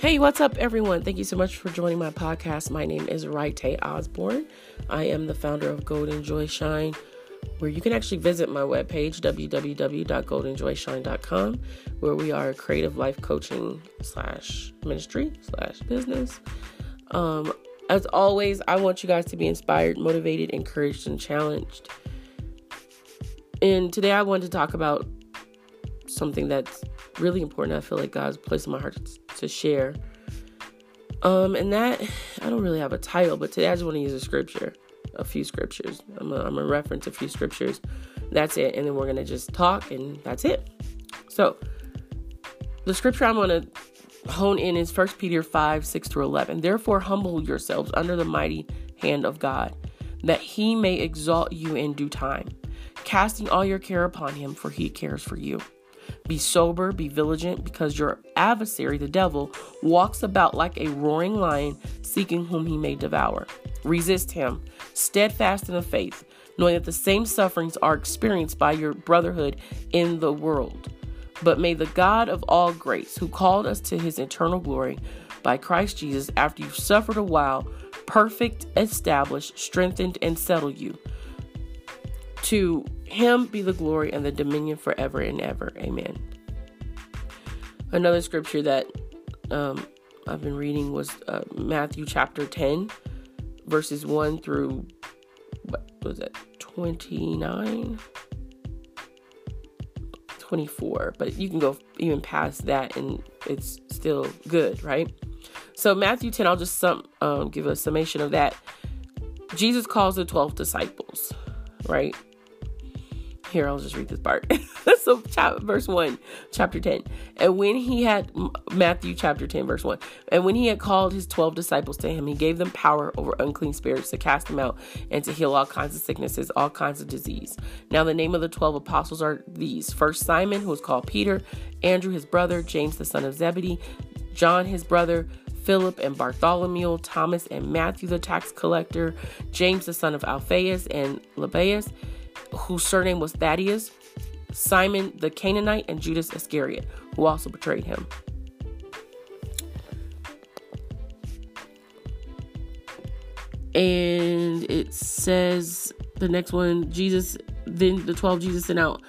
Hey, what's up, everyone? Thank you so much for joining my podcast. My name is Raite Osborne. I am the founder of Golden Joy Shine, where you can actually visit my webpage, www.goldenjoyshine.com, where we are a creative life coaching slash ministry slash business. Um, as always, I want you guys to be inspired, motivated, encouraged, and challenged. And today I wanted to talk about something that's really important. I feel like God's placed in my heart to share. Um, and that I don't really have a title, but today I just want to use a scripture, a few scriptures. I'm gonna, I'm reference a few scriptures. That's it, and then we're gonna just talk, and that's it. So, the scripture I'm gonna hone in is 1 Peter 5 6 through 11. Therefore, humble yourselves under the mighty hand of God, that he may exalt you in due time, casting all your care upon him, for he cares for you. Be sober, be vigilant, because your adversary, the devil, walks about like a roaring lion, seeking whom he may devour. Resist him, steadfast in the faith, knowing that the same sufferings are experienced by your brotherhood in the world. But may the God of all grace, who called us to his eternal glory by Christ Jesus, after you've suffered a while, perfect, establish, strengthened, and settle you. To him be the glory and the dominion forever and ever. Amen. Another scripture that um, I've been reading was uh, Matthew chapter 10, verses 1 through, what was it, 29? 24. But you can go even past that and it's still good, right? So, Matthew 10, I'll just sum, um, give a summation of that. Jesus calls the 12 disciples, right? Here, I'll just read this part. so, verse 1, chapter 10. And when he had, Matthew chapter 10, verse 1. And when he had called his 12 disciples to him, he gave them power over unclean spirits to cast them out and to heal all kinds of sicknesses, all kinds of disease. Now, the name of the 12 apostles are these First, Simon, who was called Peter, Andrew, his brother, James, the son of Zebedee, John, his brother, Philip and Bartholomew, Thomas and Matthew the tax collector, James the son of Alphaeus and Lebbaeus, whose surname was Thaddeus, Simon the Canaanite, and Judas Iscariot, who also betrayed him. And it says the next one, Jesus, then the 12 Jesus sent out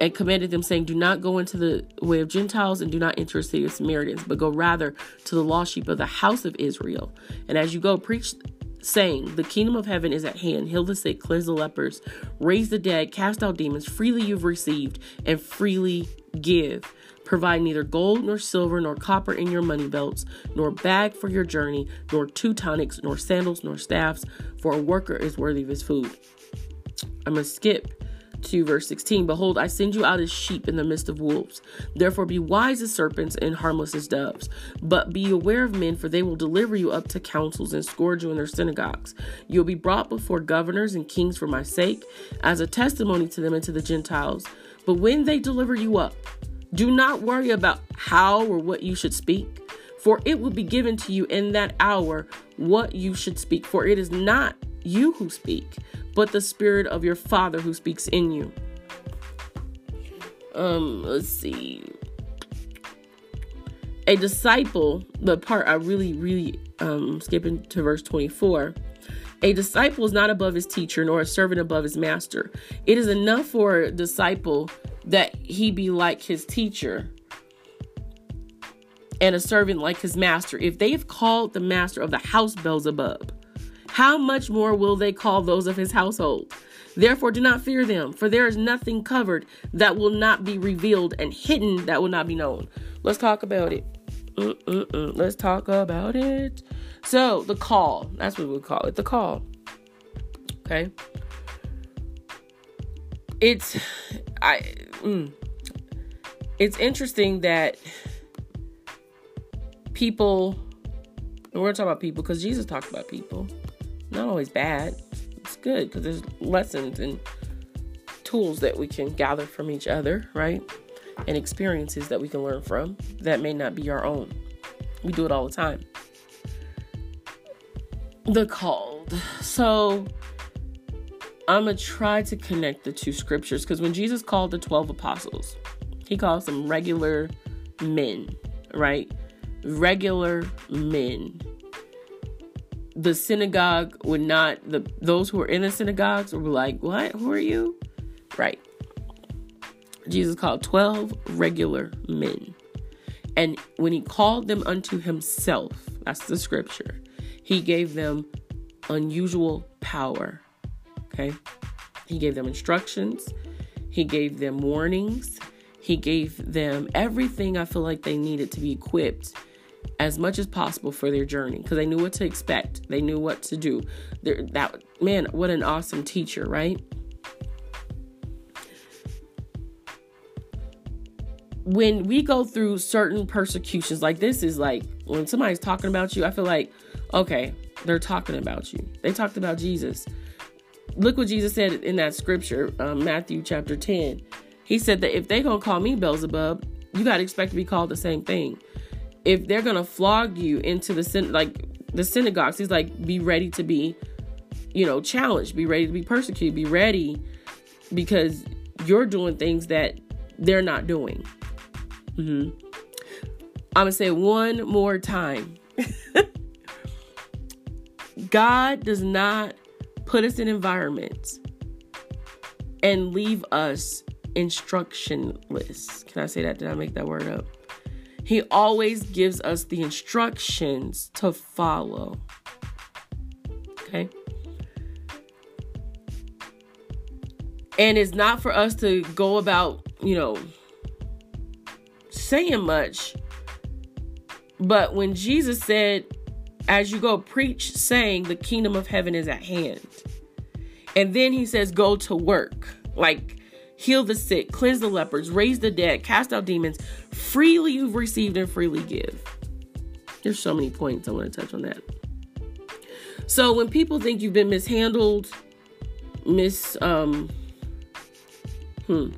and commanded them, saying, Do not go into the way of Gentiles and do not enter the city of Samaritans, but go rather to the lost sheep of the house of Israel. And as you go, preach saying, The kingdom of heaven is at hand. Heal the sick, cleanse the lepers, raise the dead, cast out demons. Freely you've received, and freely give. Provide neither gold nor silver nor copper in your money belts, nor bag for your journey, nor two tonics, nor sandals, nor staffs, for a worker is worthy of his food. I'm going to skip to verse 16 Behold, I send you out as sheep in the midst of wolves. Therefore, be wise as serpents and harmless as doves. But be aware of men, for they will deliver you up to councils and scourge you in their synagogues. You'll be brought before governors and kings for my sake, as a testimony to them and to the Gentiles. But when they deliver you up, do not worry about how or what you should speak, for it will be given to you in that hour what you should speak. For it is not you who speak but the spirit of your father who speaks in you. Um, let's see. A disciple, the part I really, really um skipping to verse 24. A disciple is not above his teacher, nor a servant above his master. It is enough for a disciple that he be like his teacher and a servant like his master. If they have called the master of the house Beelzebub, how much more will they call those of his household? Therefore, do not fear them, for there is nothing covered that will not be revealed, and hidden that will not be known. Let's talk about it. Mm-mm-mm. Let's talk about it. So, the call. That's what we call it. The call. Okay. It's, I, mm, it's interesting that people, we're going to talk about people because Jesus talked about people not always bad. It's good because there's lessons and tools that we can gather from each other, right? And experiences that we can learn from that may not be our own. We do it all the time. The called. So I'm going to try to connect the two scriptures because when Jesus called the 12 apostles, he calls them regular men, right? regular men. The synagogue would not the those who were in the synagogues were like, "What? Who are you?" Right. Jesus called 12 regular men. And when he called them unto himself, that's the scripture, he gave them unusual power. Okay? He gave them instructions, he gave them warnings, he gave them everything I feel like they needed to be equipped as much as possible for their journey because they knew what to expect. They knew what to do. They're, that man, what an awesome teacher, right? When we go through certain persecutions, like this is like when somebody's talking about you, I feel like, okay, they're talking about you. They talked about Jesus. Look what Jesus said in that scripture, um, Matthew chapter 10. He said that if they're going to call me Beelzebub, you got to expect to be called the same thing. If they're to flog you into the like the synagogues, he's like, be ready to be, you know, challenged, be ready to be persecuted, be ready because you're doing things that they're not doing. Mm-hmm. I'm to say one more time. God does not put us in environments and leave us instructionless. Can I say that? Did I make that word up? He always gives us the instructions to follow. Okay? And it's not for us to go about, you know, saying much. But when Jesus said, as you go preach saying the kingdom of heaven is at hand. And then he says go to work. Like heal the sick, cleanse the lepers, raise the dead, cast out demons. Freely you've received and freely give. There's so many points I want to touch on that. So when people think you've been mishandled, mis um hmm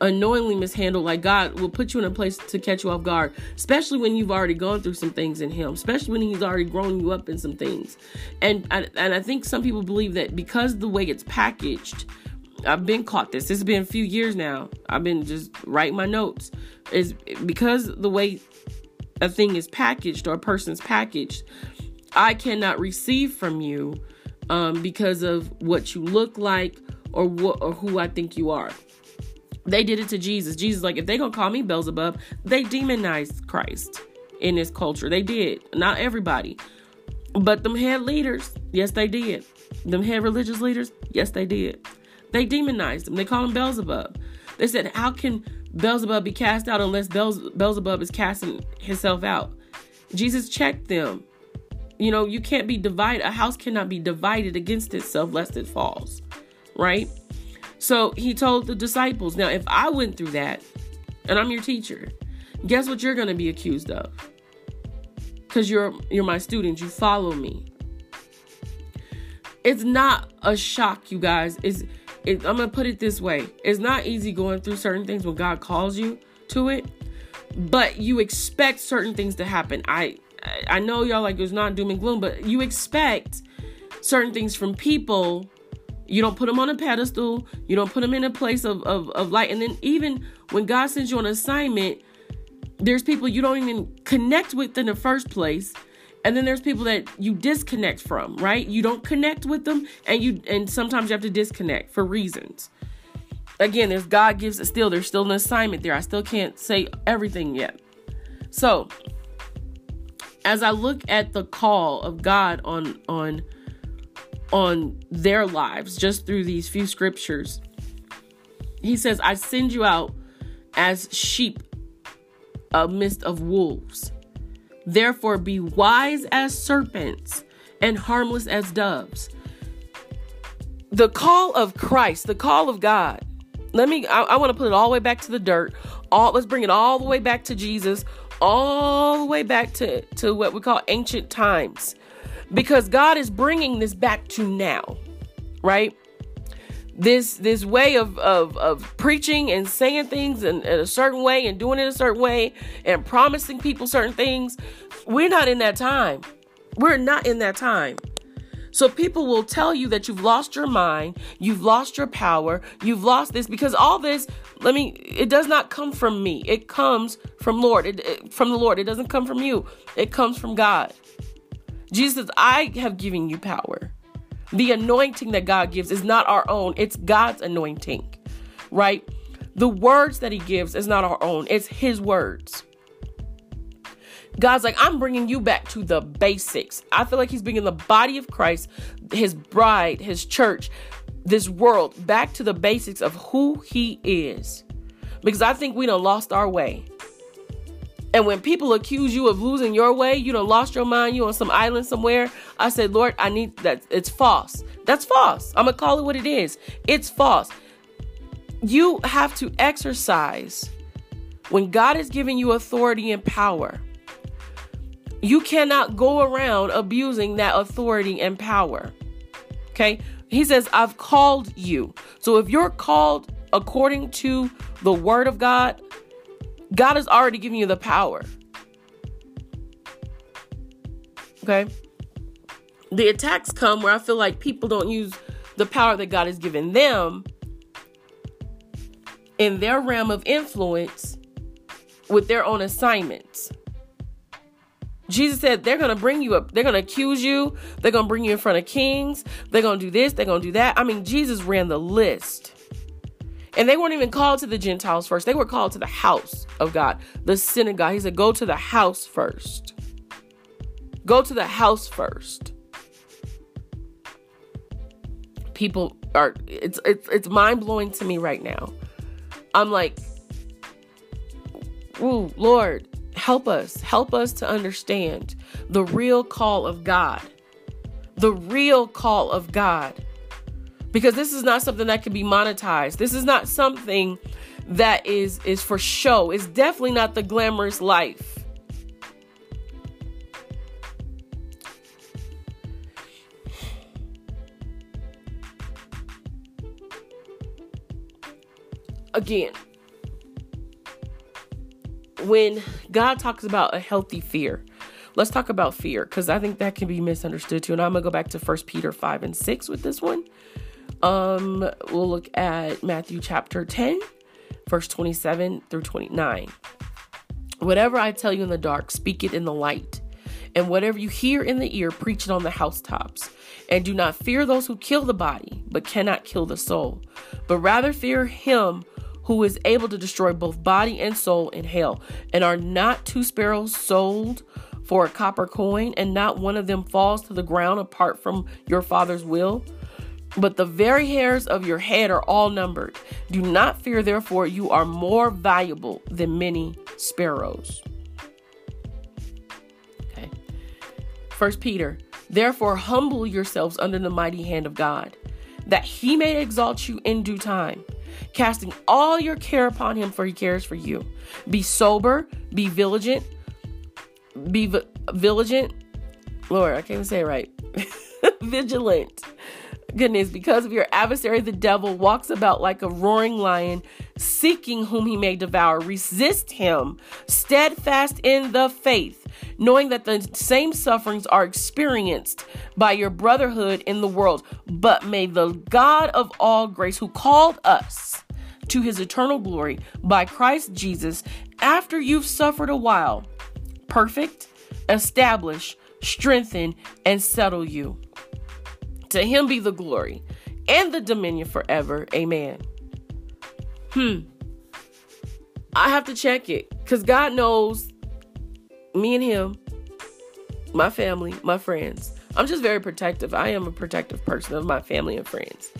unknowingly mishandled, like God will put you in a place to catch you off guard, especially when you've already gone through some things in Him, especially when He's already grown you up in some things. And and I think some people believe that because the way it's packaged, I've been caught this. Has been a few years now. I've been just writing my notes. Is because the way a thing is packaged or a person's packaged, I cannot receive from you um, because of what you look like or what or who I think you are. They did it to Jesus. Jesus, like, if they gonna call me Beelzebub, they demonized Christ in this culture. They did. Not everybody. But them head leaders, yes, they did. Them head religious leaders, yes, they did. They demonized him. They call him Beelzebub. They said, How can Beelzebub be cast out unless Beelzebub is casting himself out? Jesus checked them. You know, you can't be divided. A house cannot be divided against itself lest it falls. Right? So he told the disciples, now if I went through that and I'm your teacher, guess what you're going to be accused of? Cuz you're you're my student, you follow me. It's not a shock, you guys. It's it, I'm going to put it this way. It's not easy going through certain things when God calls you to it, but you expect certain things to happen. I I know y'all like it's not doom and gloom, but you expect certain things from people you don't put them on a pedestal. You don't put them in a place of, of, of light. And then even when God sends you on assignment, there's people you don't even connect with in the first place. And then there's people that you disconnect from, right? You don't connect with them and you and sometimes you have to disconnect for reasons. Again, there's God gives still, there's still an assignment there. I still can't say everything yet. So as I look at the call of God on on on their lives just through these few scriptures. He says, I send you out as sheep amidst of wolves. Therefore, be wise as serpents and harmless as doves. The call of Christ, the call of God. Let me, I, I want to put it all the way back to the dirt. All, let's bring it all the way back to Jesus, all the way back to, to what we call ancient times because God is bringing this back to now, right? This this way of of, of preaching and saying things in, in a certain way and doing it a certain way and promising people certain things, we're not in that time. We're not in that time. So people will tell you that you've lost your mind, you've lost your power, you've lost this because all this, let me, it does not come from me. It comes from Lord, it, it, from the Lord. It doesn't come from you. It comes from God. Jesus, I have given you power. The anointing that God gives is not our own. It's God's anointing, right? The words that he gives is not our own. It's his words. God's like, I'm bringing you back to the basics. I feel like He's bringing the body of Christ, His bride, His church, this world back to the basics of who He is. Because I think we done lost our way. And when people accuse you of losing your way, you done lost your mind, you on some island somewhere. I said, Lord, I need that. It's false. That's false. I'm to call it what it is. It's false. You have to exercise when God is giving you authority and power you cannot go around abusing that authority and power. Okay? He says, I've called you. So if you're called according to the word of God, God has already given you the power. Okay? The attacks come where I feel like people don't use the power that God has given them in their realm of influence with their own assignments. Jesus said they're going to bring you up. They're going to accuse you. They're going to bring you in front of kings. They're going to do this. They're going to do that. I mean, Jesus ran the list. And they weren't even called to the Gentiles first. They were called to the house of God, the synagogue. He said, go to the house first. Go to the house first. People are, it's, it's, it's mind blowing to me right now. I'm like, ooh, Lord, help us, help us to understand the real call of God. The real call of God. Because this is not something that can be monetized. This is not something that is is for show. It's definitely not the glamorous life. Again, when God talks about a healthy fear, let's talk about fear because I think that can be misunderstood too. And I'm gonna go back to First Peter five and six with this one. Um, we'll look at Matthew chapter 10, verse 27 through 29. Whatever I tell you in the dark, speak it in the light. And whatever you hear in the ear, preach it on the housetops. And do not fear those who kill the body, but cannot kill the soul, but rather fear him who is able to destroy both body and soul in hell. And are not two sparrows sold for a copper coin, and not one of them falls to the ground apart from your Father's will? But the very hairs of your head are all numbered. Do not fear, therefore, you are more valuable than many sparrows. Okay. First Peter, therefore humble yourselves under the mighty hand of God, that he may exalt you in due time casting all your care upon him, for he cares for you. Be sober, be vigilant, be v- vigilant. Lord, I can't even say it right. vigilant. Goodness, because of your adversary, the devil walks about like a roaring lion, seeking whom he may devour. Resist him, steadfast in the faith, knowing that the same sufferings are experienced by your brotherhood in the world. But may the God of all grace, who called us to his eternal glory by Christ Jesus, after you've suffered a while, perfect, establish, strengthen, and settle you. To him be the glory and the dominion forever. Amen. Hmm. I have to check it because God knows me and him, my family, my friends. I'm just very protective. I am a protective person of my family and friends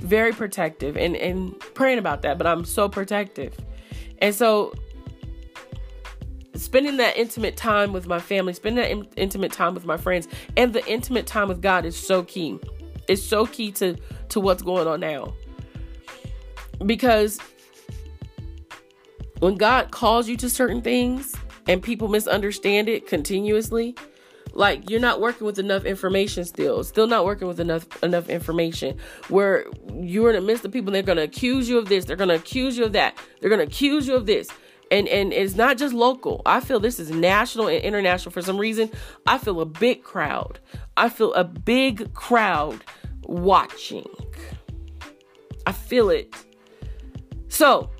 very protective and, and praying about that, but I'm so protective. And so spending that intimate time with my family, spending that in- intimate time with my friends, and the intimate time with God is so key. It's so key to to what's going on now. Because when God calls you to certain things and people misunderstand it continuously, like you're not working with enough information still still not working with enough enough information where you're in the midst of people they're going to accuse you of this they're going to accuse you of that they're going to accuse you of this And and it's not just local. I feel this is national and international. For some reason, I feel a big crowd. I feel a big crowd watching. I feel it. So,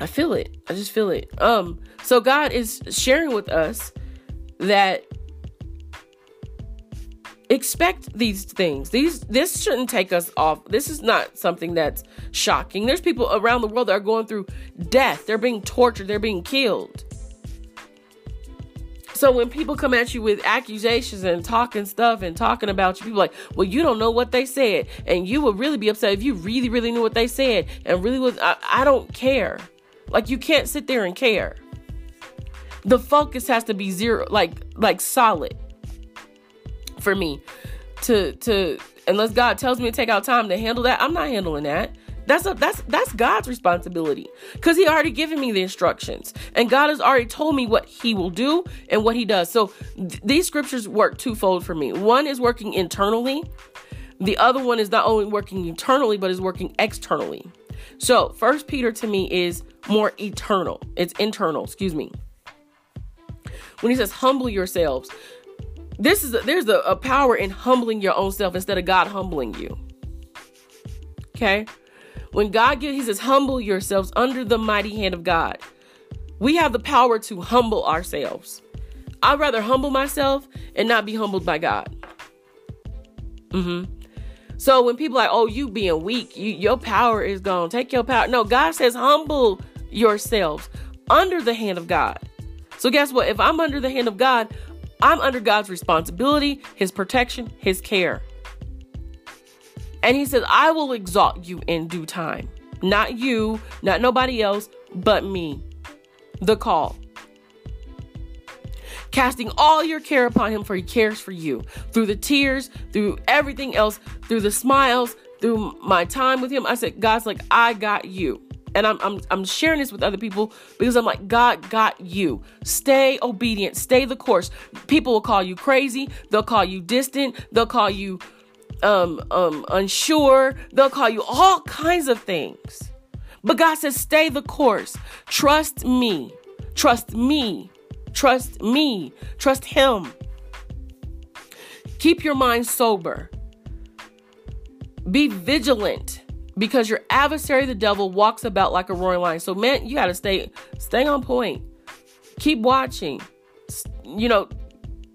I feel it. I just feel it. Um so God is sharing with us that expect these things. These this shouldn't take us off. This is not something that's shocking. There's people around the world that are going through death. They're being tortured, they're being killed. So when people come at you with accusations and talking stuff and talking about you, people like, well, you don't know what they said, and you would really be upset if you really, really knew what they said and really was. I, I don't care. Like you can't sit there and care. The focus has to be zero, like like solid for me to to unless God tells me to take out time to handle that, I'm not handling that. That's a, that's that's God's responsibility because He already given me the instructions, and God has already told me what He will do and what He does. So th- these scriptures work twofold for me. One is working internally, the other one is not only working internally but is working externally. So First Peter to me is more eternal. It's internal. Excuse me. When He says humble yourselves, this is a, there's a, a power in humbling your own self instead of God humbling you. Okay? When God gives, He says, humble yourselves under the mighty hand of God. We have the power to humble ourselves. I'd rather humble myself and not be humbled by God. Mm-hmm. So when people are like, oh, you being weak, you, your power is gone. Take your power. No, God says, humble yourselves under the hand of God. So guess what? If I'm under the hand of God, I'm under God's responsibility, His protection, His care. And He says, I will exalt you in due time. Not you, not nobody else, but me. The call. Casting all your care upon Him, for He cares for you. Through the tears, through everything else, through the smiles, through my time with Him, I said, God's like, I got you and I'm, I'm I'm sharing this with other people because I'm like God got you. Stay obedient, stay the course. People will call you crazy, they'll call you distant, they'll call you um um unsure, they'll call you all kinds of things. But God says stay the course. Trust me. Trust me. Trust me. Trust him. Keep your mind sober. Be vigilant because your adversary the devil walks about like a roaring lion so man you got to stay stay on point keep watching you know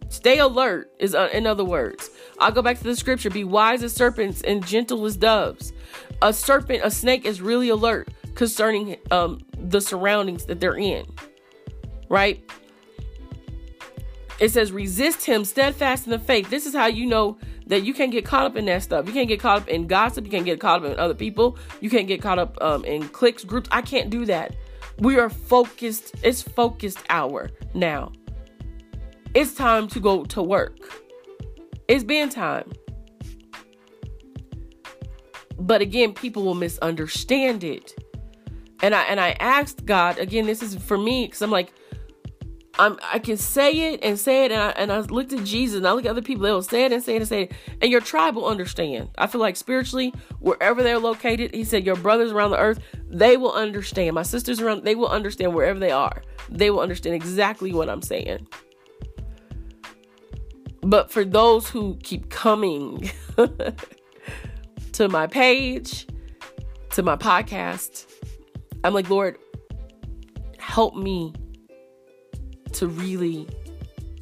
stay alert is uh, in other words i'll go back to the scripture be wise as serpents and gentle as doves a serpent a snake is really alert concerning um, the surroundings that they're in right it says resist him steadfast in the faith this is how you know that you can't get caught up in that stuff. You can't get caught up in gossip. You can't get caught up in other people. You can't get caught up um, in cliques, groups. I can't do that. We are focused. It's focused hour now. It's time to go to work. It's been time. But again, people will misunderstand it. And I and I asked God again. This is for me because I'm like, I'm, I can say it and say it, and I, and I looked at Jesus and I look at other people, they will say it and say it and say it, and your tribe will understand. I feel like spiritually, wherever they're located, he said, your brothers around the earth, they will understand. My sisters around, they will understand wherever they are. They will understand exactly what I'm saying. But for those who keep coming to my page, to my podcast, I'm like, Lord, help me to really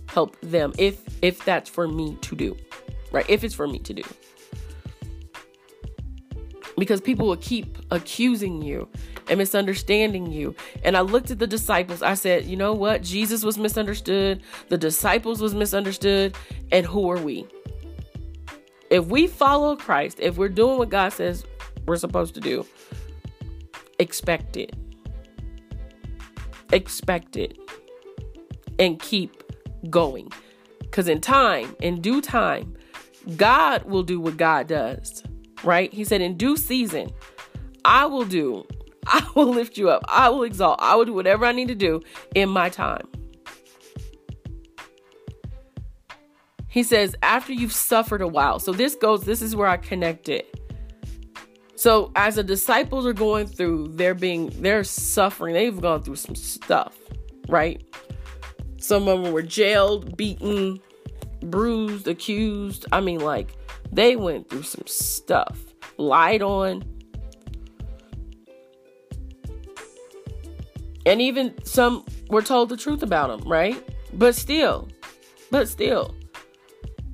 help them if if that's for me to do right? If it's for me to do. Because people will keep accusing you and misunderstanding you. And i looked at the disciples. I said you know what? Jesus was misunderstood. The disciples was misunderstood. And who are we? If we follow christ if we're doing what god says we're supposed to do expect it. Expect it. And keep going. Because in time, in due time, God will do what God does, right? He said, in due season, I will do, I will lift you up, I will exalt, I will do whatever I need to do in my time. He says, after you've suffered a while. So this goes, this is where I connect it. So as the disciples are going through, they're being they're suffering. They've gone through some stuff, right? Some of them were jailed, beaten, bruised, accused. I mean, like they went through some stuff. Lied on. And even some were told the truth about them, right? But still, but still,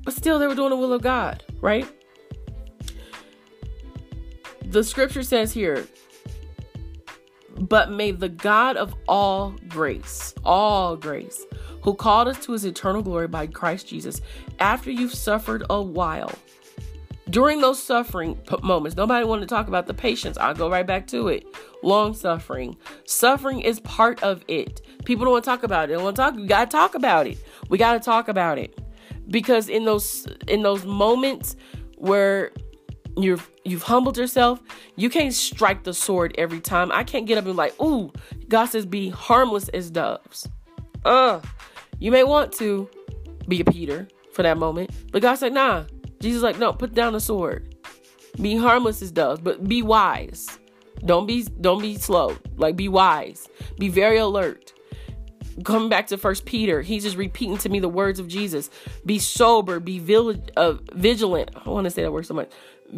but still, they were doing the will of God, right? The scripture says here, but may the God of all grace, all grace, who called us to his eternal glory by Christ Jesus, after you've suffered a while, during those suffering moments, nobody wanted to talk about the patience. I'll go right back to it. Long suffering. Suffering is part of it. People don't want to talk about it. They want to talk. We gotta talk about it. We gotta talk about it. Because in those in those moments where you've you've humbled yourself, you can't strike the sword every time. I can't get up and be like, ooh, God says be harmless as doves. Uh, you may want to be a Peter for that moment, but God said, nah. Jesus like, no, put down the sword. Be harmless as doves, but be wise. Don't be don't be slow. Like be wise. Be very alert. Coming back to First Peter, he's just repeating to me the words of Jesus. Be sober. Be vil- uh, vigilant. I want to say that word so much.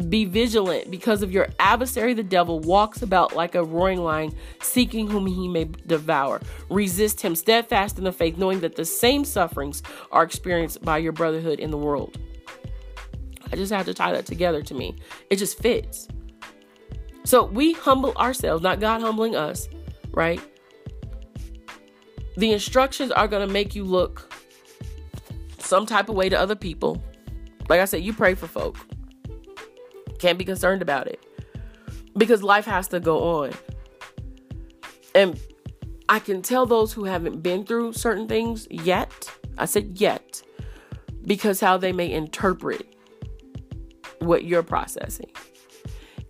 Be vigilant because of your adversary, the devil, walks about like a roaring lion, seeking whom he may devour. Resist him steadfast in the faith, knowing that the same sufferings are experienced by your brotherhood in the world. I just have to tie that together to me. It just fits. So we humble ourselves, not God humbling us, right? The instructions are going to make you look some type of way to other people. Like I said, you pray for folk. Can't be concerned about it because life has to go on. And I can tell those who haven't been through certain things yet, I said yet, because how they may interpret what you're processing.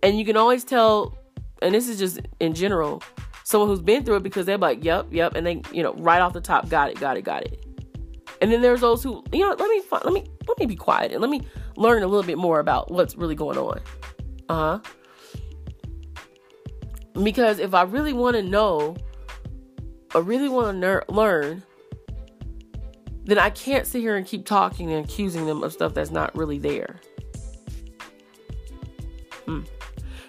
And you can always tell, and this is just in general, someone who's been through it because they're like, yep, yep, and they, you know, right off the top, got it, got it, got it. And then there's those who, you know, let me let me let me be quiet and let me learn a little bit more about what's really going on. Uh huh. Because if I really want to know, or really want to ner- learn, then I can't sit here and keep talking and accusing them of stuff that's not really there.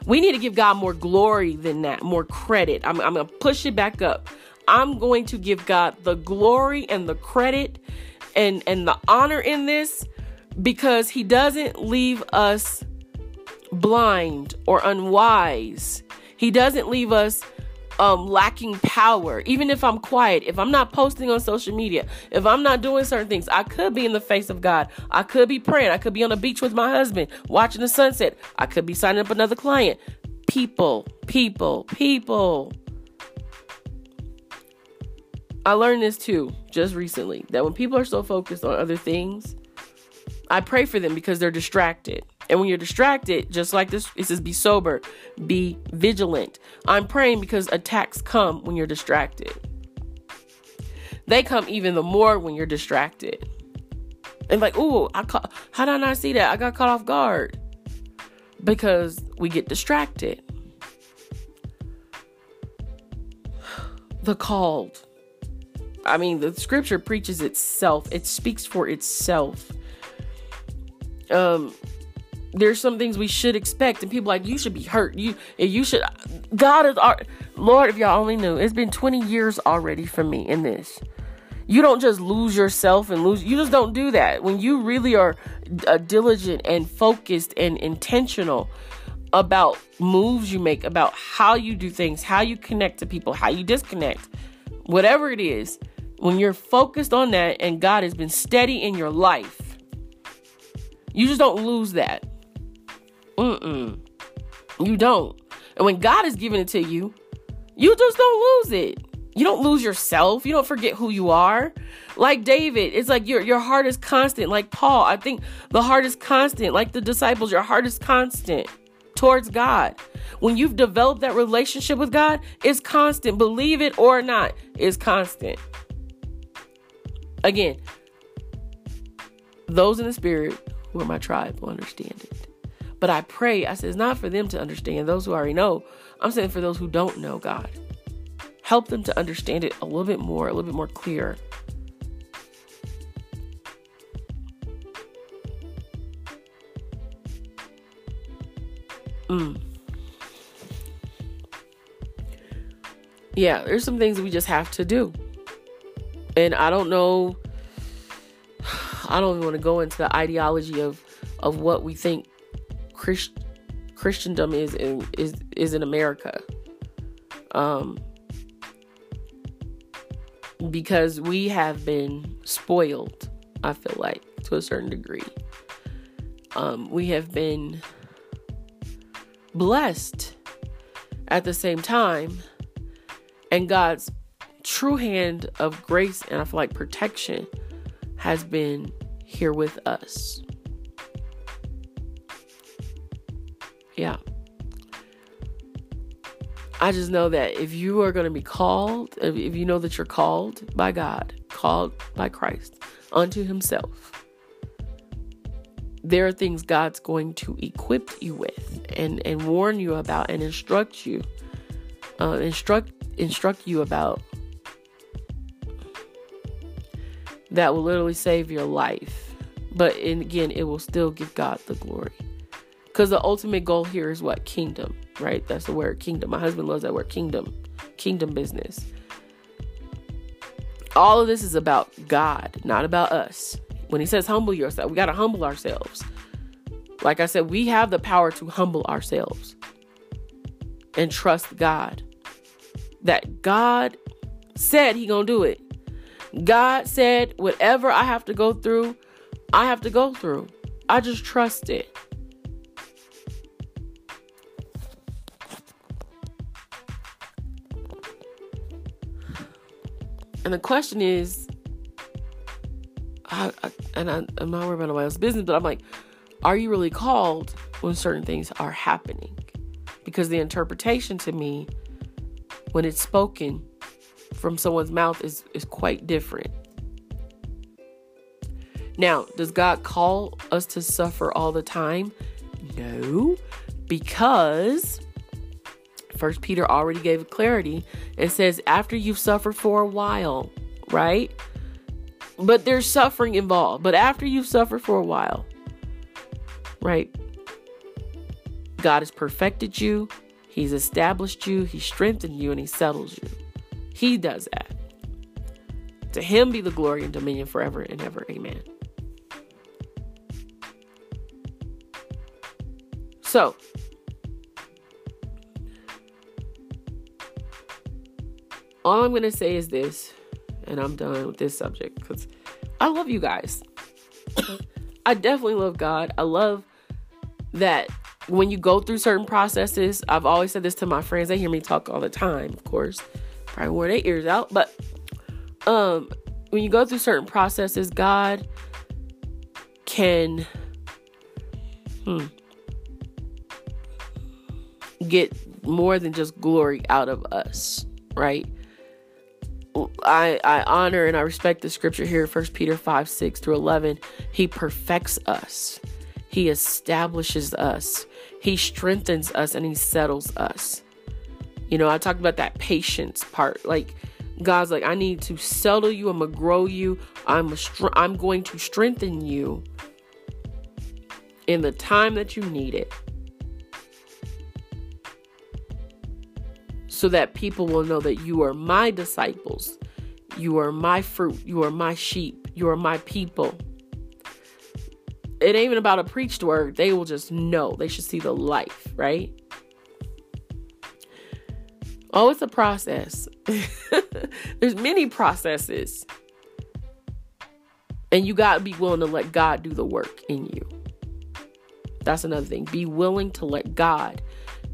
We need to give God more glory than that, more credit. I'm, I'm going to push it back up. I'm going to give God the glory and the credit and, and the honor in this because He doesn't leave us blind or unwise. He doesn't leave us um, lacking power. Even if I'm quiet, if I'm not posting on social media, if I'm not doing certain things, I could be in the face of God. I could be praying. I could be on the beach with my husband, watching the sunset. I could be signing up another client. People, people, people. I learned this too just recently that when people are so focused on other things, I pray for them because they're distracted. And when you're distracted, just like this, it says be sober, be vigilant. I'm praying because attacks come when you're distracted. They come even the more when you're distracted. And like, ooh, I ca- how did I not see that? I got caught off guard because we get distracted. The called. I mean, the scripture preaches itself. It speaks for itself. Um, there's some things we should expect and people like you should be hurt. You you should god is our lord if y'all only knew it's been 20 years already for me in this. You don't just lose yourself and lose you just don't do that. When you really are uh, diligent and focused and intentional about moves you make about how you do things how you connect to people how you disconnect whatever it is when you're focused on that and god has been steady in your life you just don't lose that Mm-mm. You don't. And when God is giving it to you, you just don't lose it. You don't lose yourself. You don't forget who you are. Like David, it's like your your heart is constant. Like Paul, I think the heart is constant. Like the disciples, your heart is constant towards God. When you've developed that relationship with God, it's constant. Believe it or not, it's constant. Again, those in the spirit who are my tribe will understand it. But I pray, I said, it's not for them to understand, those who already know. I'm saying for those who don't know God. Help them to understand it a little bit more, a little bit more clear. Mm. Yeah, there's some things we just have to do. And I don't know I don't even want to go into the ideology of of what we think Christ, Christendom is in is is in America. Um because we have been spoiled, I feel like, to a certain degree. Um, we have been blessed at the same time, and God's true hand of grace and I feel like protection has been here with us. Yeah. I just know that if you are going to be called, if you know that you're called by God, called by Christ unto Himself, there are things God's going to equip you with and, and warn you about and instruct you, uh, instruct instruct you about that will literally save your life. But and again, it will still give God the glory. Because the ultimate goal here is what? Kingdom, right? That's the word kingdom. My husband loves that word kingdom, kingdom business. All of this is about God, not about us. When he says humble yourself, we got to humble ourselves. Like I said, we have the power to humble ourselves and trust God. That God said he going to do it. God said whatever I have to go through, I have to go through. I just trust it. And the question is, I, I, and I, I'm not worried about nobody else's business, but I'm like, are you really called when certain things are happening? Because the interpretation to me, when it's spoken from someone's mouth, is, is quite different. Now, does God call us to suffer all the time? No, because First Peter already gave clarity and says after you've suffered for a while, right? But there's suffering involved. But after you've suffered for a while, right? God has perfected you, He's established you, He strengthened you, and He settles you. He does that. To Him be the glory and dominion forever and ever. Amen. So, all I'm going to say is this, and I'm done with this subject because I love you guys. I definitely love God. I love that when you go through certain processes, I've always said this to my friends. They hear me talk all the time, of course. Probably wore their ears out. But um when you go through certain processes, God can hmm, get more than just glory out of us, right? I, I honor and I respect the scripture here, 1 Peter 5 6 through 11. He perfects us, He establishes us, He strengthens us, and He settles us. You know, I talked about that patience part. Like, God's like, I need to settle you, I'm gonna grow you, I'm, a str- I'm going to strengthen you in the time that you need it. So that people will know that you are my disciples, you are my fruit, you are my sheep, you are my people. It ain't even about a preached word. They will just know. They should see the life, right? Oh, it's a process. There's many processes. And you got to be willing to let God do the work in you. That's another thing. Be willing to let God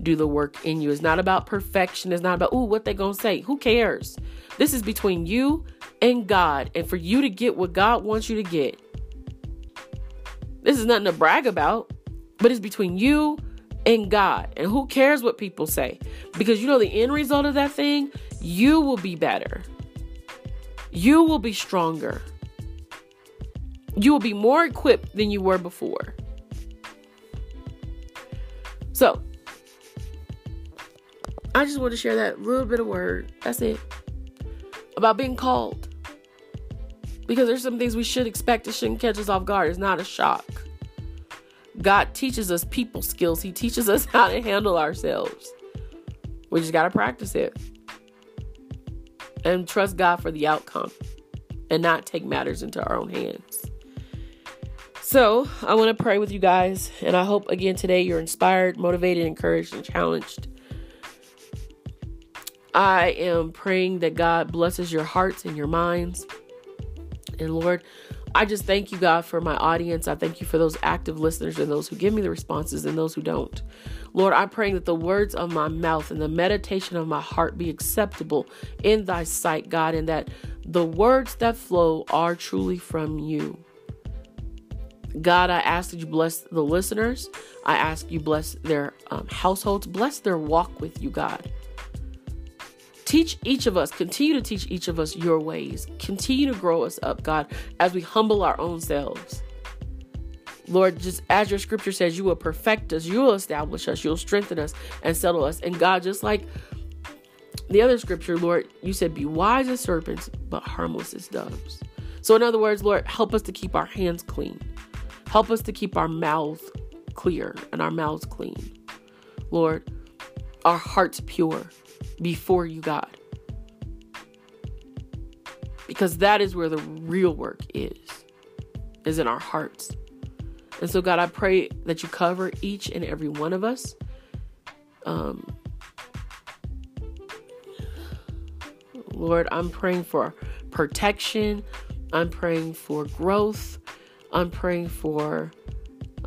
do the work in you. It's not about perfection. It's not about, ooh, what they gonna say. Who cares? This is between you and God. And for you to get what God wants you to get. This is nothing to brag about, but it's between you and God. And who cares what people say? Because you know the end result of that thing, you will be better. You will be stronger. You will be more equipped than you were before. So, I just want to share that little bit of word. That's it. About being called. Because there's some things we should expect. It shouldn't catch us off guard. It's not a shock. God teaches us people skills. He teaches us how to handle ourselves. We just got to practice it. And trust God for the outcome and not take matters into our own hands. So, I want to pray with you guys. And I hope again today you're inspired, motivated, encouraged, and challenged I am praying that God blesses your hearts and your minds. And Lord, I just thank you, God, for my audience. I thank you for those active listeners and those who give me the responses and those who don't. Lord, I'm praying that the words of my mouth and the meditation of my heart be acceptable in thy sight, God, and that the words that flow are truly from you. God, I ask that you bless the listeners. I ask you bless their um, households, bless their walk with you, God. Teach each of us, continue to teach each of us your ways. Continue to grow us up, God, as we humble our own selves. Lord, just as your scripture says, you will perfect us, you will establish us, you'll strengthen us and settle us. And God, just like the other scripture, Lord, you said, be wise as serpents, but harmless as doves. So, in other words, Lord, help us to keep our hands clean. Help us to keep our mouths clear and our mouths clean. Lord, our hearts pure before you, God. Because that is where the real work is, is in our hearts. And so, God, I pray that you cover each and every one of us. Um, Lord, I'm praying for protection. I'm praying for growth. I'm praying for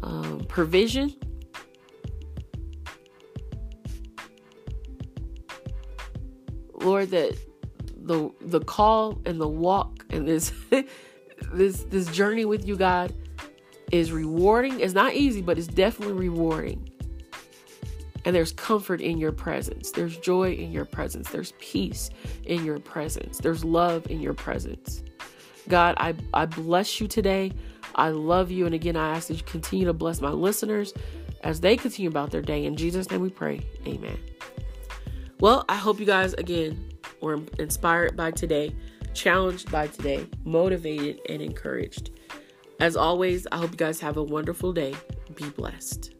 um, provision. Lord, that the the call and the walk and this this this journey with you, God, is rewarding. It's not easy, but it's definitely rewarding. And there's comfort in your presence. There's joy in your presence. There's peace in your presence. There's love in your presence. God, I, I bless you today. I love you. And again, I ask that you continue to bless my listeners as they continue about their day. In Jesus' name we pray. Amen. Well, I hope you guys, again, were inspired by today, challenged by today, motivated, and encouraged. As always, I hope you guys have a wonderful day. Be blessed.